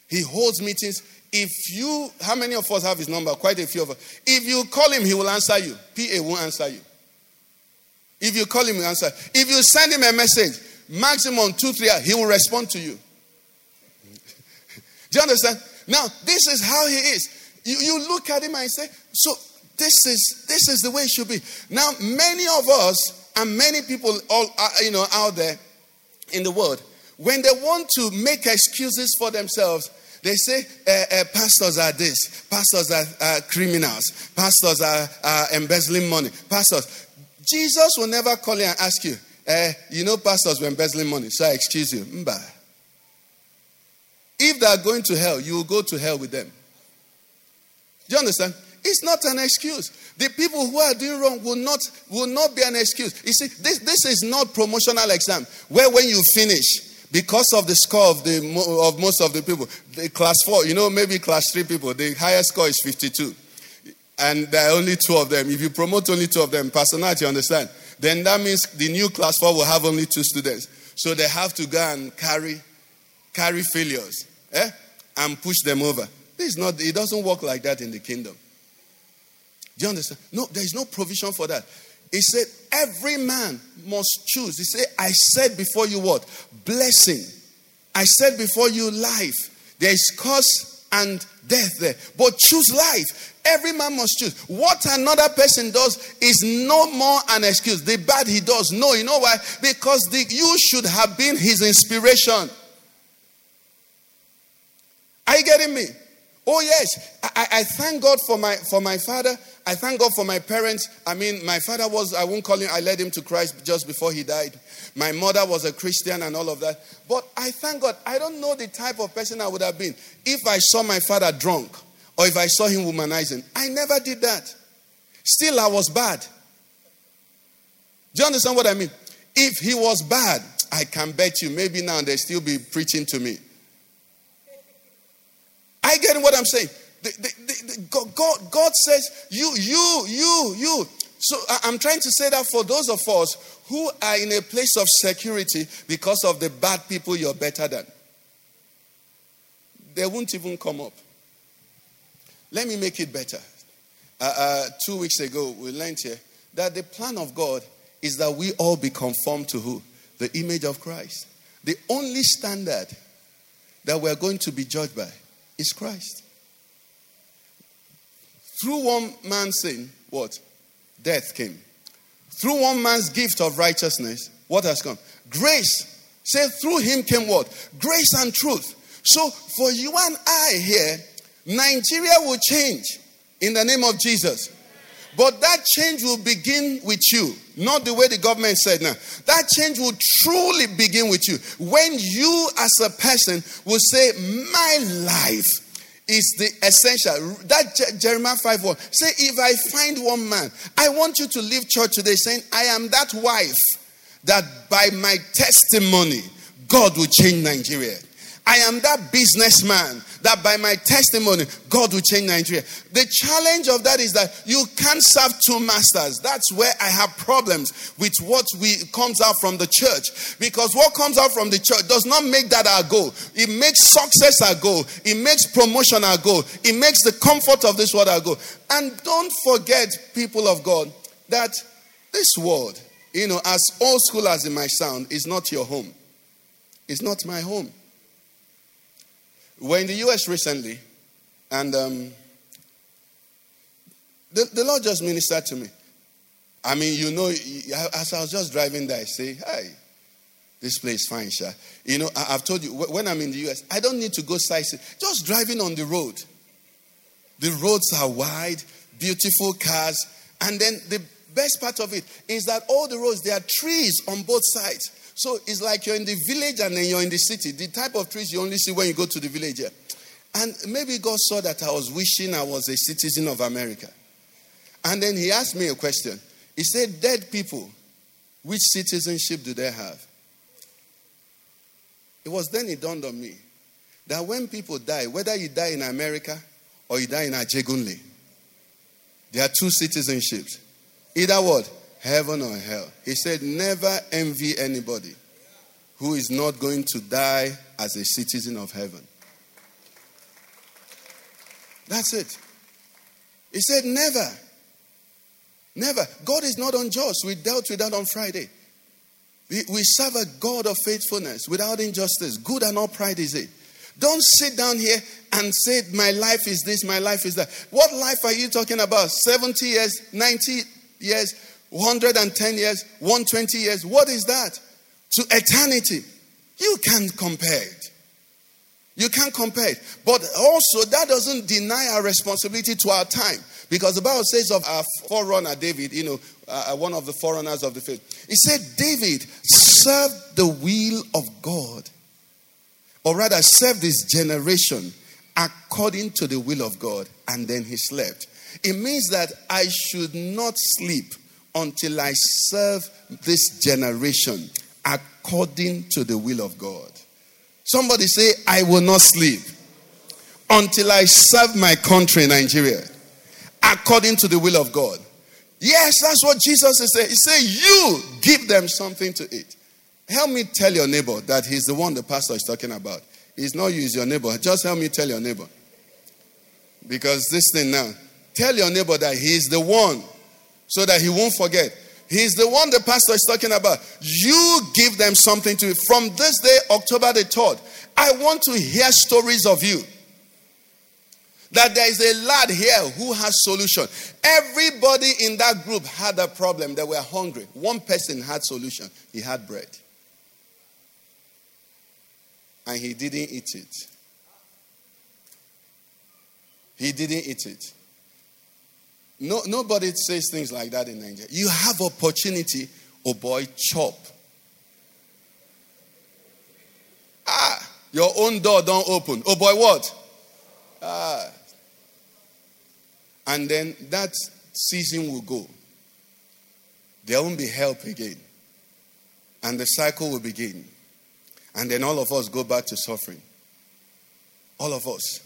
He holds meetings. If you, how many of us have his number? Quite a few of us. If you call him, he will answer you. PA won't answer you. If you call him, he'll answer. If you send him a message, maximum two, three he will respond to you. Do you understand? Now, this is how he is. You, you look at him and say, so this is this is the way it should be. Now, many of us and many people all uh, you know out there in the world, when they want to make excuses for themselves, they say uh, uh, pastors are this, pastors are uh, criminals, pastors are embezzling money, pastors. Jesus will never call you and ask you, uh, you know, pastors were embezzling money, so I excuse you. If they are going to hell, you will go to hell with them. Do you understand? It's not an excuse. The people who are doing wrong will not will not be an excuse. You see, this, this is not promotional exam where when you finish, because of the score of the of most of the people, the class four, you know, maybe class three people, the highest score is 52. And there are only two of them. If you promote only two of them, personality, understand? Then that means the new class four will have only two students. So they have to go and carry carry failures eh? and push them over. This is not, it doesn't work like that in the kingdom. Do you understand? No, there is no provision for that. He said, Every man must choose. He said, I said before you what? Blessing. I said before you life. There is curse and death there. But choose life. Every man must choose. What another person does is no more an excuse. The bad he does. No, you know why? Because the, you should have been his inspiration. Are you getting me? Oh yes, I, I, thank God for my for my father. I thank God for my parents. I mean, my father was I won't call him. I led him to Christ just before he died. My mother was a Christian and all of that. But I thank God. I don't know the type of person I would have been if I saw my father drunk or if I saw him womanizing. I never did that. Still, I was bad. Do you understand what I mean? If he was bad, I can bet you maybe now they still be preaching to me. I get what I'm saying. The, the, the, God, God says, you, you, you, you. So I'm trying to say that for those of us who are in a place of security because of the bad people you're better than, they won't even come up. Let me make it better. Uh, uh, two weeks ago, we learned here that the plan of God is that we all be conformed to who? The image of Christ. The only standard that we're going to be judged by is Christ. Through one man's sin, what? Death came. Through one man's gift of righteousness, what has come? Grace. Say, through him came what? Grace and truth. So for you and I here, Nigeria will change in the name of Jesus. But that change will begin with you, not the way the government said now. That change will truly begin with you. When you, as a person, will say, My life is the essential. That Jeremiah 5 1. Say, If I find one man, I want you to leave church today saying, I am that wife that by my testimony, God will change Nigeria. I am that businessman that by my testimony, God will change Nigeria. The challenge of that is that you can't serve two masters. That's where I have problems with what we comes out from the church. Because what comes out from the church does not make that our goal. It makes success our goal. It makes promotion our goal. It makes the comfort of this world our goal. And don't forget, people of God, that this world, you know, as old school as it might sound, is not your home. It's not my home. We're in the US recently, and um, the, the Lord just ministered to me. I mean, you know, as I was just driving there, I say, hey, this place fine, Sha. You know, I, have told you, when I'm in the US, I don't need to go sightseeing. Just driving on the road. The roads are wide, beautiful cars. And then the best part of it is that all the roads, there are trees on both sides. So it's like you're in the village and then you're in the city. The type of trees you only see when you go to the village. Here. And maybe God saw that I was wishing I was a citizen of America. And then he asked me a question. He said, Dead people, which citizenship do they have? It was then it dawned on me that when people die, whether you die in America or you die in Ajegunle, there are two citizenships. Either what? Heaven or hell. He said, Never envy anybody who is not going to die as a citizen of heaven. That's it. He said, Never. Never. God is not unjust. We dealt with that on Friday. We, we serve a God of faithfulness without injustice. Good and upright is it. Don't sit down here and say, My life is this, my life is that. What life are you talking about? 70 years, 90 years, 110 years, 120 years. What is that? To eternity. You can't compare it. You can't compare it. But also, that doesn't deny our responsibility to our time. Because the Bible says of our forerunner, David, you know, uh, uh, one of the forerunners of the faith, he said, David served the will of God, or rather, served this generation according to the will of God, and then he slept. It means that I should not sleep until I serve this generation according to the will of God. Somebody say, I will not sleep until I serve my country, Nigeria, according to the will of God. Yes, that's what Jesus is saying. He said, You give them something to eat. Help me tell your neighbor that he's the one the pastor is talking about. He's not you, he's your neighbor. Just help me tell your neighbor. Because this thing now, tell your neighbor that he's the one so that he won't forget. He's the one the pastor is talking about. You give them something to From this day, October the 3rd, I want to hear stories of you. That there is a lad here who has solution. Everybody in that group had a problem. They were hungry. One person had solution. He had bread. And he didn't eat it. He didn't eat it. No, nobody says things like that in Nigeria. You have opportunity, oh boy, chop. Ah, your own door don't open. Oh boy, what? Ah. And then that season will go. There won't be help again. And the cycle will begin. And then all of us go back to suffering. All of us.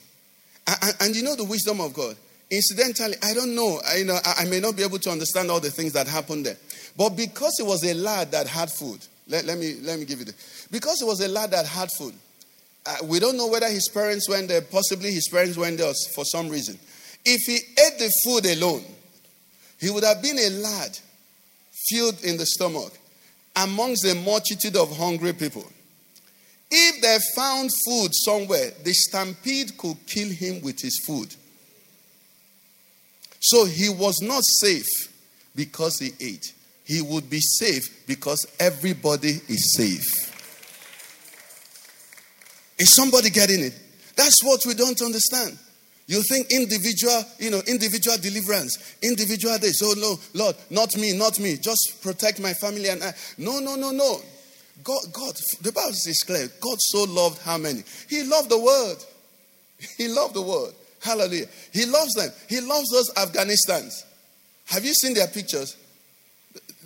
And, and, and you know the wisdom of God. Incidentally, I don't know. I, you know, I, may not be able to understand all the things that happened there. But because it was a lad that had food, let, let me, let me give you this. Because it was a lad that had food, uh, we don't know whether his parents went there. Possibly his parents went there for some reason. If he ate the food alone, he would have been a lad filled in the stomach amongst a multitude of hungry people. If they found food somewhere, the stampede could kill him with his food. So he was not safe because he ate. He would be safe because everybody is safe. Is somebody getting it? That's what we don't understand. You think individual, you know, individual deliverance, individual this. Oh no, Lord, not me, not me. Just protect my family and I. No, no, no, no. God, God, the Bible is clear. God so loved how many? He loved the world. He loved the word. Hallelujah. He loves them. He loves those Afghanistans. Have you seen their pictures?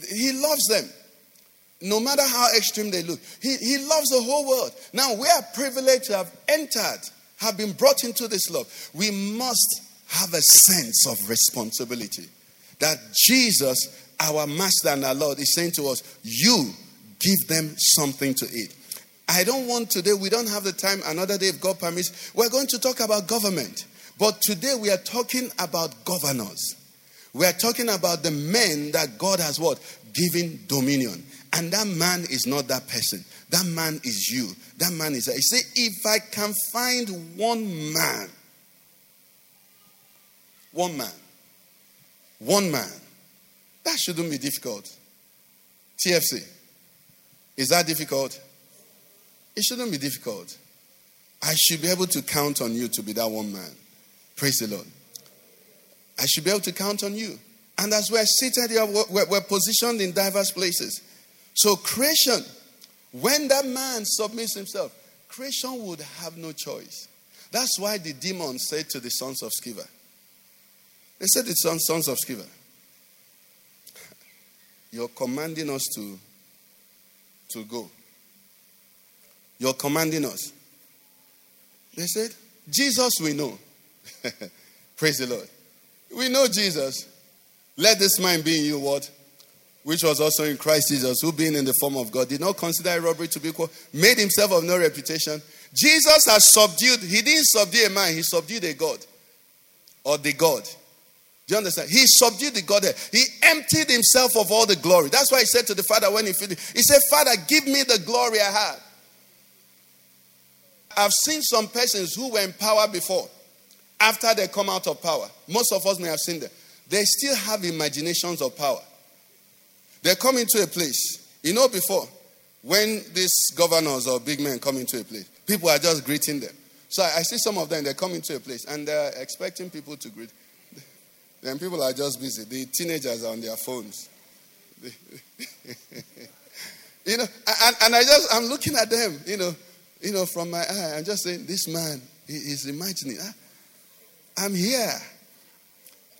He loves them. No matter how extreme they look. He, he loves the whole world. Now we are privileged to have entered, have been brought into this love. We must have a sense of responsibility. That Jesus, our Master and our Lord, is saying to us, You give them something to eat. I don't want today, we don't have the time, another day, if God permits, we're going to talk about government. But today we are talking about governors. We are talking about the men that God has what? Given dominion. And that man is not that person. That man is you. That man is. He say, if I can find one man, one man, one man, that shouldn't be difficult. TFC. Is that difficult? It shouldn't be difficult. I should be able to count on you to be that one man. Praise the Lord. I should be able to count on you. And as we're seated here, we're, we're positioned in diverse places. So, creation, when that man submits himself, creation would have no choice. That's why the demons said to the sons of Sceva, they said the sons, sons of Sceva, You're commanding us to, to go. You're commanding us. They said, Jesus we know. Praise the Lord. We know Jesus. Let this mind be in you what? Which was also in Christ Jesus, who being in the form of God, did not consider robbery to be equal, made himself of no reputation. Jesus has subdued, he didn't subdue a man, he subdued a God. Or the God. Do you understand? He subdued the Godhead. He emptied himself of all the glory. That's why he said to the Father when he finished, He said, Father, give me the glory I had. I've seen some persons who were in power before, after they come out of power. Most of us may have seen them. They still have imaginations of power. They come into a place. You know, before, when these governors or big men come into a place, people are just greeting them. So I, see some of them, they come into a place and they're expecting people to greet. Then people are just busy. The teenagers are on their phones. you know, and, and I just, I'm looking at them, you know, you know, from my eye, I'm just saying, this man, he's imagining, ah, I'm here.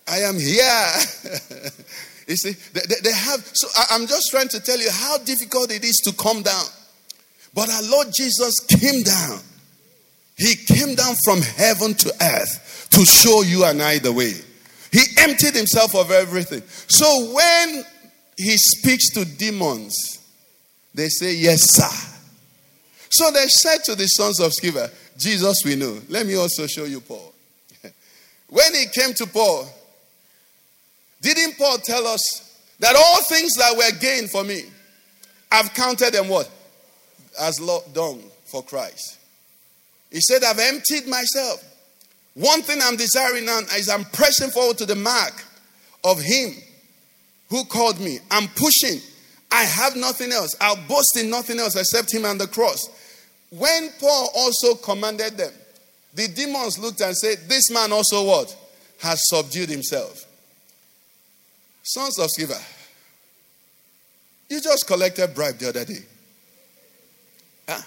I am here. you see, they, they, have, so I, I'm just trying to tell you how difficult it is to come down. But our Lord Jesus came down. He came down from heaven to earth to show you and I the way. He emptied himself of everything. So when he speaks to demons, they say, Yes, sir. So they said to the sons of Sceva, Jesus we know. Let me also show you Paul. When he came to Paul, didn't Paul tell us that all things that were gained for me, I've counted them what? As dung for Christ. He said, I've emptied myself. One thing I'm desiring now is I'm pressing forward to the mark of him who called me. I'm pushing. I have nothing else. I'll boast in nothing else except him and the cross. When Paul also commanded them, the demons looked and said, This man also what? Has subdued himself. Sons of Sceva, you just collected bribe the other day. Huh?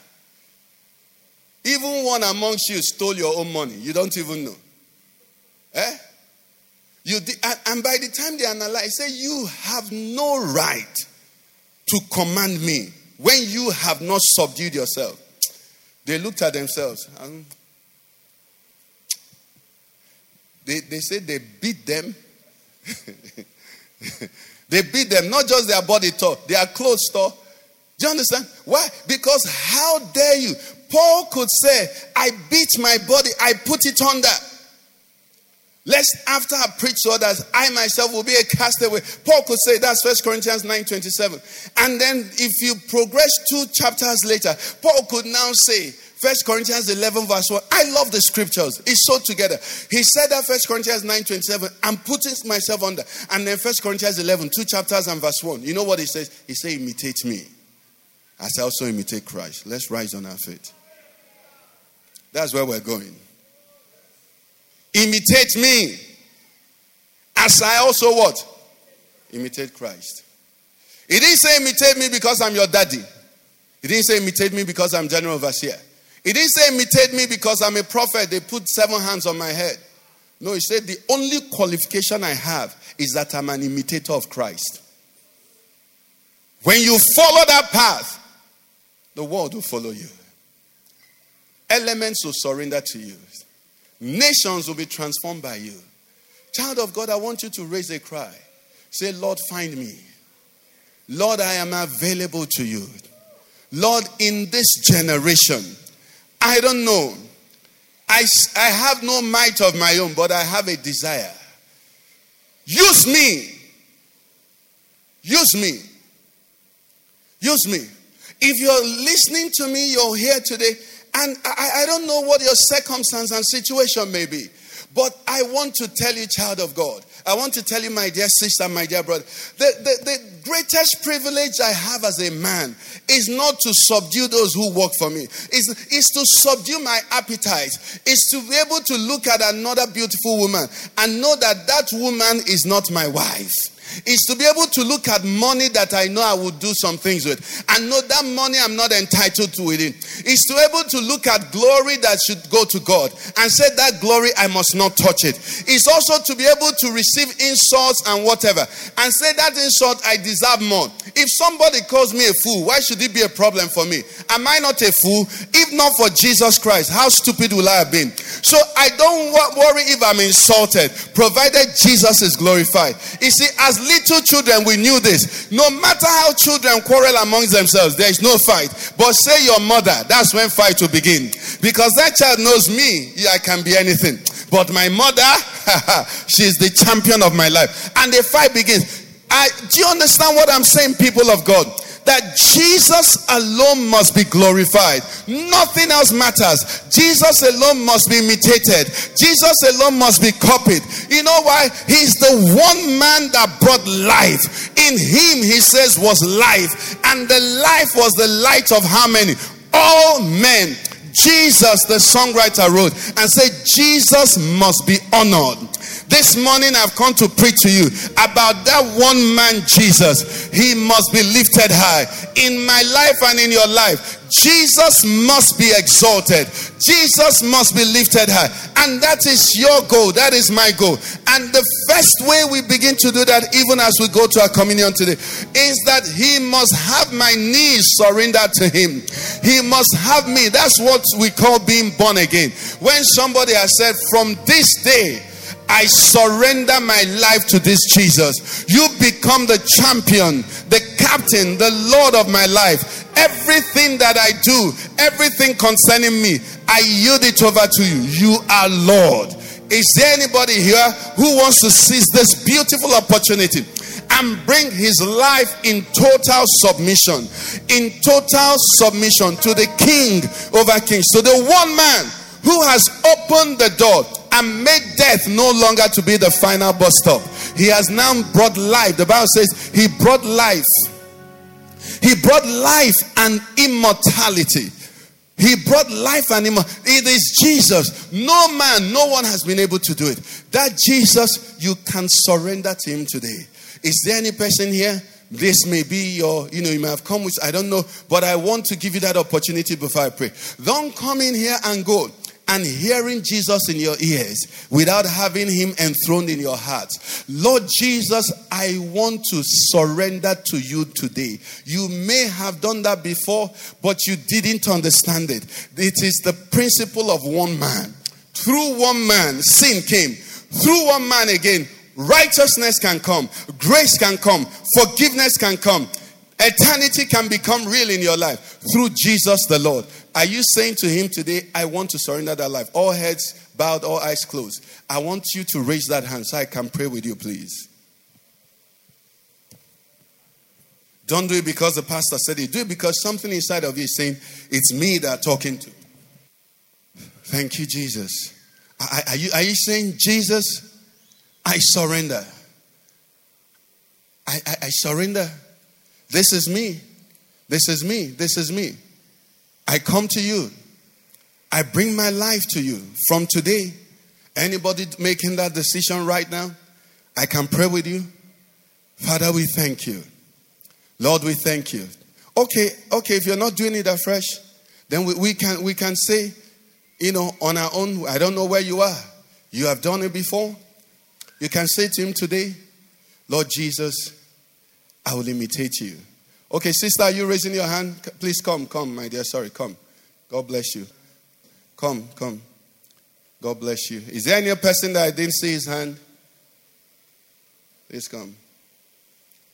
Even one amongst you stole your own money. You don't even know. Eh? You and by the time they analyze, say you have no right to command me when you have not subdued yourself. They looked at themselves. And they, they said they beat them. they beat them, not just their body tore, their clothes tore. Do you understand? Why? Because how dare you? Paul could say, I beat my body, I put it under. Lest after I preach to others, I myself will be a castaway. Paul could say that's First Corinthians 9 27. And then if you progress two chapters later, Paul could now say, First Corinthians 11, verse 1. I love the scriptures. It's so together. He said that First Corinthians 9, 27. I'm putting myself under. And then First Corinthians 11, two chapters and verse 1. You know what he says? He says, imitate me as I also imitate Christ. Let's rise on our feet. That's where we're going. Imitate me as I also what? Imitate Christ. He didn't say imitate me because I'm your daddy. He didn't say imitate me because I'm general overseer. He didn't say imitate me because I'm a prophet. They put seven hands on my head. No, he said the only qualification I have is that I'm an imitator of Christ. When you follow that path, the world will follow you. Elements will surrender to you. Nations will be transformed by you. Child of God, I want you to raise a cry. Say, Lord, find me. Lord, I am available to you. Lord, in this generation, I don't know. I, I have no might of my own, but I have a desire. Use me. Use me. Use me. If you're listening to me, you're here today, and I, I don't know what your circumstance and situation may be. But I want to tell you, child of God, I want to tell you, my dear sister, my dear brother, the, the, the greatest privilege I have as a man is not to subdue those who work for me, is, is to subdue my appetite, is to be able to look at another beautiful woman and know that that woman is not my wife is to be able to look at money that I know I would do some things with and know that money I'm not entitled to it. Is to be able to look at glory that should go to God and say that glory I must not touch it. Is also to be able to receive insults and whatever and say that insult I deserve more. If somebody calls me a fool, why should it be a problem for me? Am I not a fool? If not for Jesus Christ, how stupid will I have been? So I don't worry if I'm insulted, provided Jesus is glorified. You see, as little children, we knew this. No matter how children quarrel amongst themselves, there is no fight. But say your mother, that's when fight will begin. Because that child knows me, yeah. I can be anything. But my mother, she's the champion of my life. And the fight begins. I, do you understand what I'm saying, people of God? That Jesus alone must be glorified. Nothing else matters. Jesus alone must be imitated. Jesus alone must be copied. You know why? He's the one man that brought life. In him, he says, was life. And the life was the light of how many? All men. Jesus, the songwriter, wrote and said, Jesus must be honored. This morning I've come to preach to you about that one man, Jesus. He must be lifted high. In my life and in your life, Jesus must be exalted. Jesus must be lifted high. And that is your goal. That is my goal. And the first way we begin to do that, even as we go to our communion today, is that He must have my knees surrendered to Him. He must have me. That's what we call being born again. When somebody has said, From this day, I surrender my life to this Jesus. You become the champion, the captain, the Lord of my life. Everything that I do, everything concerning me, I yield it over to you. You are Lord. Is there anybody here who wants to seize this beautiful opportunity and bring his life in total submission, in total submission to the King over kings, to the one man who has opened the door and made death no longer to be the final bus stop. He has now brought life. The Bible says he brought life. He brought life and immortality. He brought life and immortality. It is Jesus. No man, no one has been able to do it. That Jesus, you can surrender to him today. Is there any person here? This may be your, you know, you may have come with, I don't know, but I want to give you that opportunity before I pray. Don't come in here and go and hearing Jesus in your ears without having him enthroned in your heart. Lord Jesus, I want to surrender to you today. You may have done that before, but you didn't understand it. It is the principle of one man. Through one man, sin came. Through one man again, righteousness can come, grace can come, forgiveness can come. Eternity can become real in your life through Jesus the Lord. Are you saying to him today, I want to surrender that life? All heads bowed, all eyes closed. I want you to raise that hand so I can pray with you, please. Don't do it because the pastor said it. Do it because something inside of you is saying, It's me that I'm talking to. Thank you, Jesus. Are, you, are you saying, Jesus, I surrender? I, I, I surrender. This is me. This is me. This is me. I come to you. I bring my life to you from today. Anybody making that decision right now? I can pray with you. Father, we thank you. Lord, we thank you. Okay, okay, if you're not doing it afresh, then we, we can we can say, you know, on our own, I don't know where you are. You have done it before. You can say to him today, Lord Jesus, I will imitate you. Okay, sister, are you raising your hand? Please come, come, my dear. Sorry, come. God bless you. Come, come. God bless you. Is there any person that I didn't see his hand? Please come.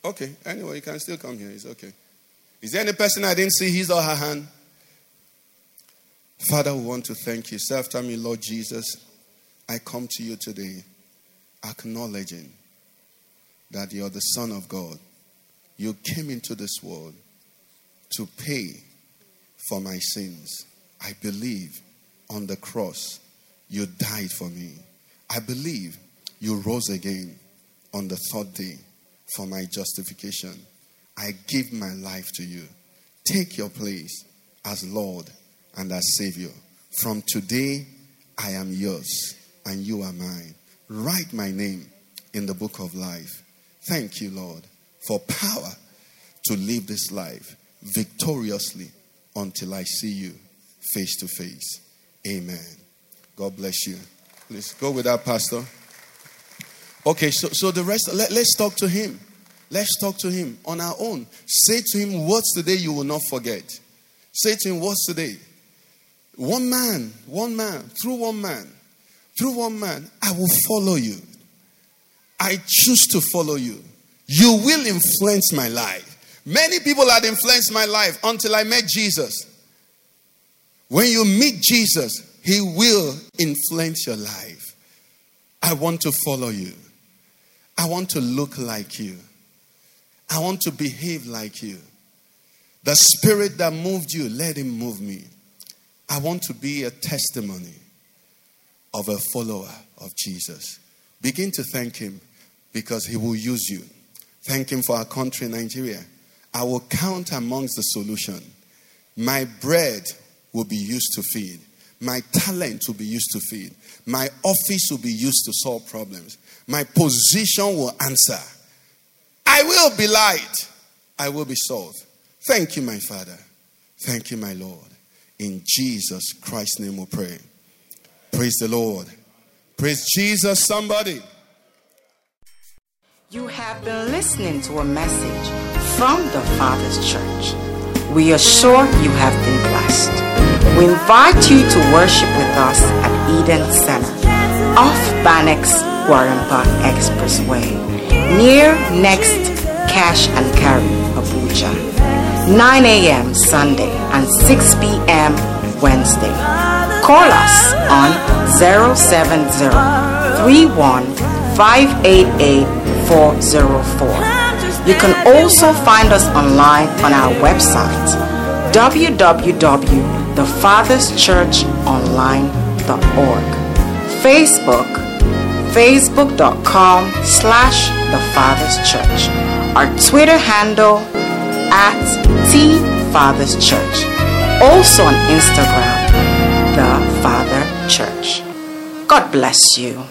Okay, anyway, you can still come here. It's okay. Is there any person I didn't see his or her hand? Father, we want to thank you. Say after me, Lord Jesus, I come to you today acknowledging that you're the Son of God. You came into this world to pay for my sins. I believe on the cross you died for me. I believe you rose again on the third day for my justification. I give my life to you. Take your place as Lord and as Savior. From today, I am yours and you are mine. Write my name in the book of life. Thank you, Lord, for power to live this life victoriously until I see you face to face. Amen. God bless you. Please go with that, Pastor. Okay, so, so the rest, let, let's talk to him. Let's talk to him on our own. Say to him, What's today you will not forget? Say to him, What's today? One man, one man, through one man, through one man, I will follow you. I choose to follow you. You will influence my life. Many people had influenced my life until I met Jesus. When you meet Jesus, He will influence your life. I want to follow you. I want to look like you. I want to behave like you. The spirit that moved you, let him move me. I want to be a testimony of a follower of Jesus. Begin to thank him because he will use you. Thank him for our country, Nigeria. I will count amongst the solution. My bread will be used to feed. My talent will be used to feed. My office will be used to solve problems. My position will answer. I will be light. I will be salt. Thank you, my Father. Thank you, my Lord. In Jesus Christ's name we pray. Praise the Lord. Praise Jesus, somebody. You have been listening to a message from the Father's Church. We are sure you have been blessed. We invite you to worship with us at Eden Center, off Banex Gwarinpa Expressway, near next Cash and Carry, Abuja. 9 a.m. Sunday and 6 p.m. Wednesday. Call us on 070 You can also find us online on our website www.thefatherschurchonline.org. Facebook facebook.com slash the Father's Church. Our Twitter handle at T Father's Church. Also on Instagram, The Father Church. God bless you.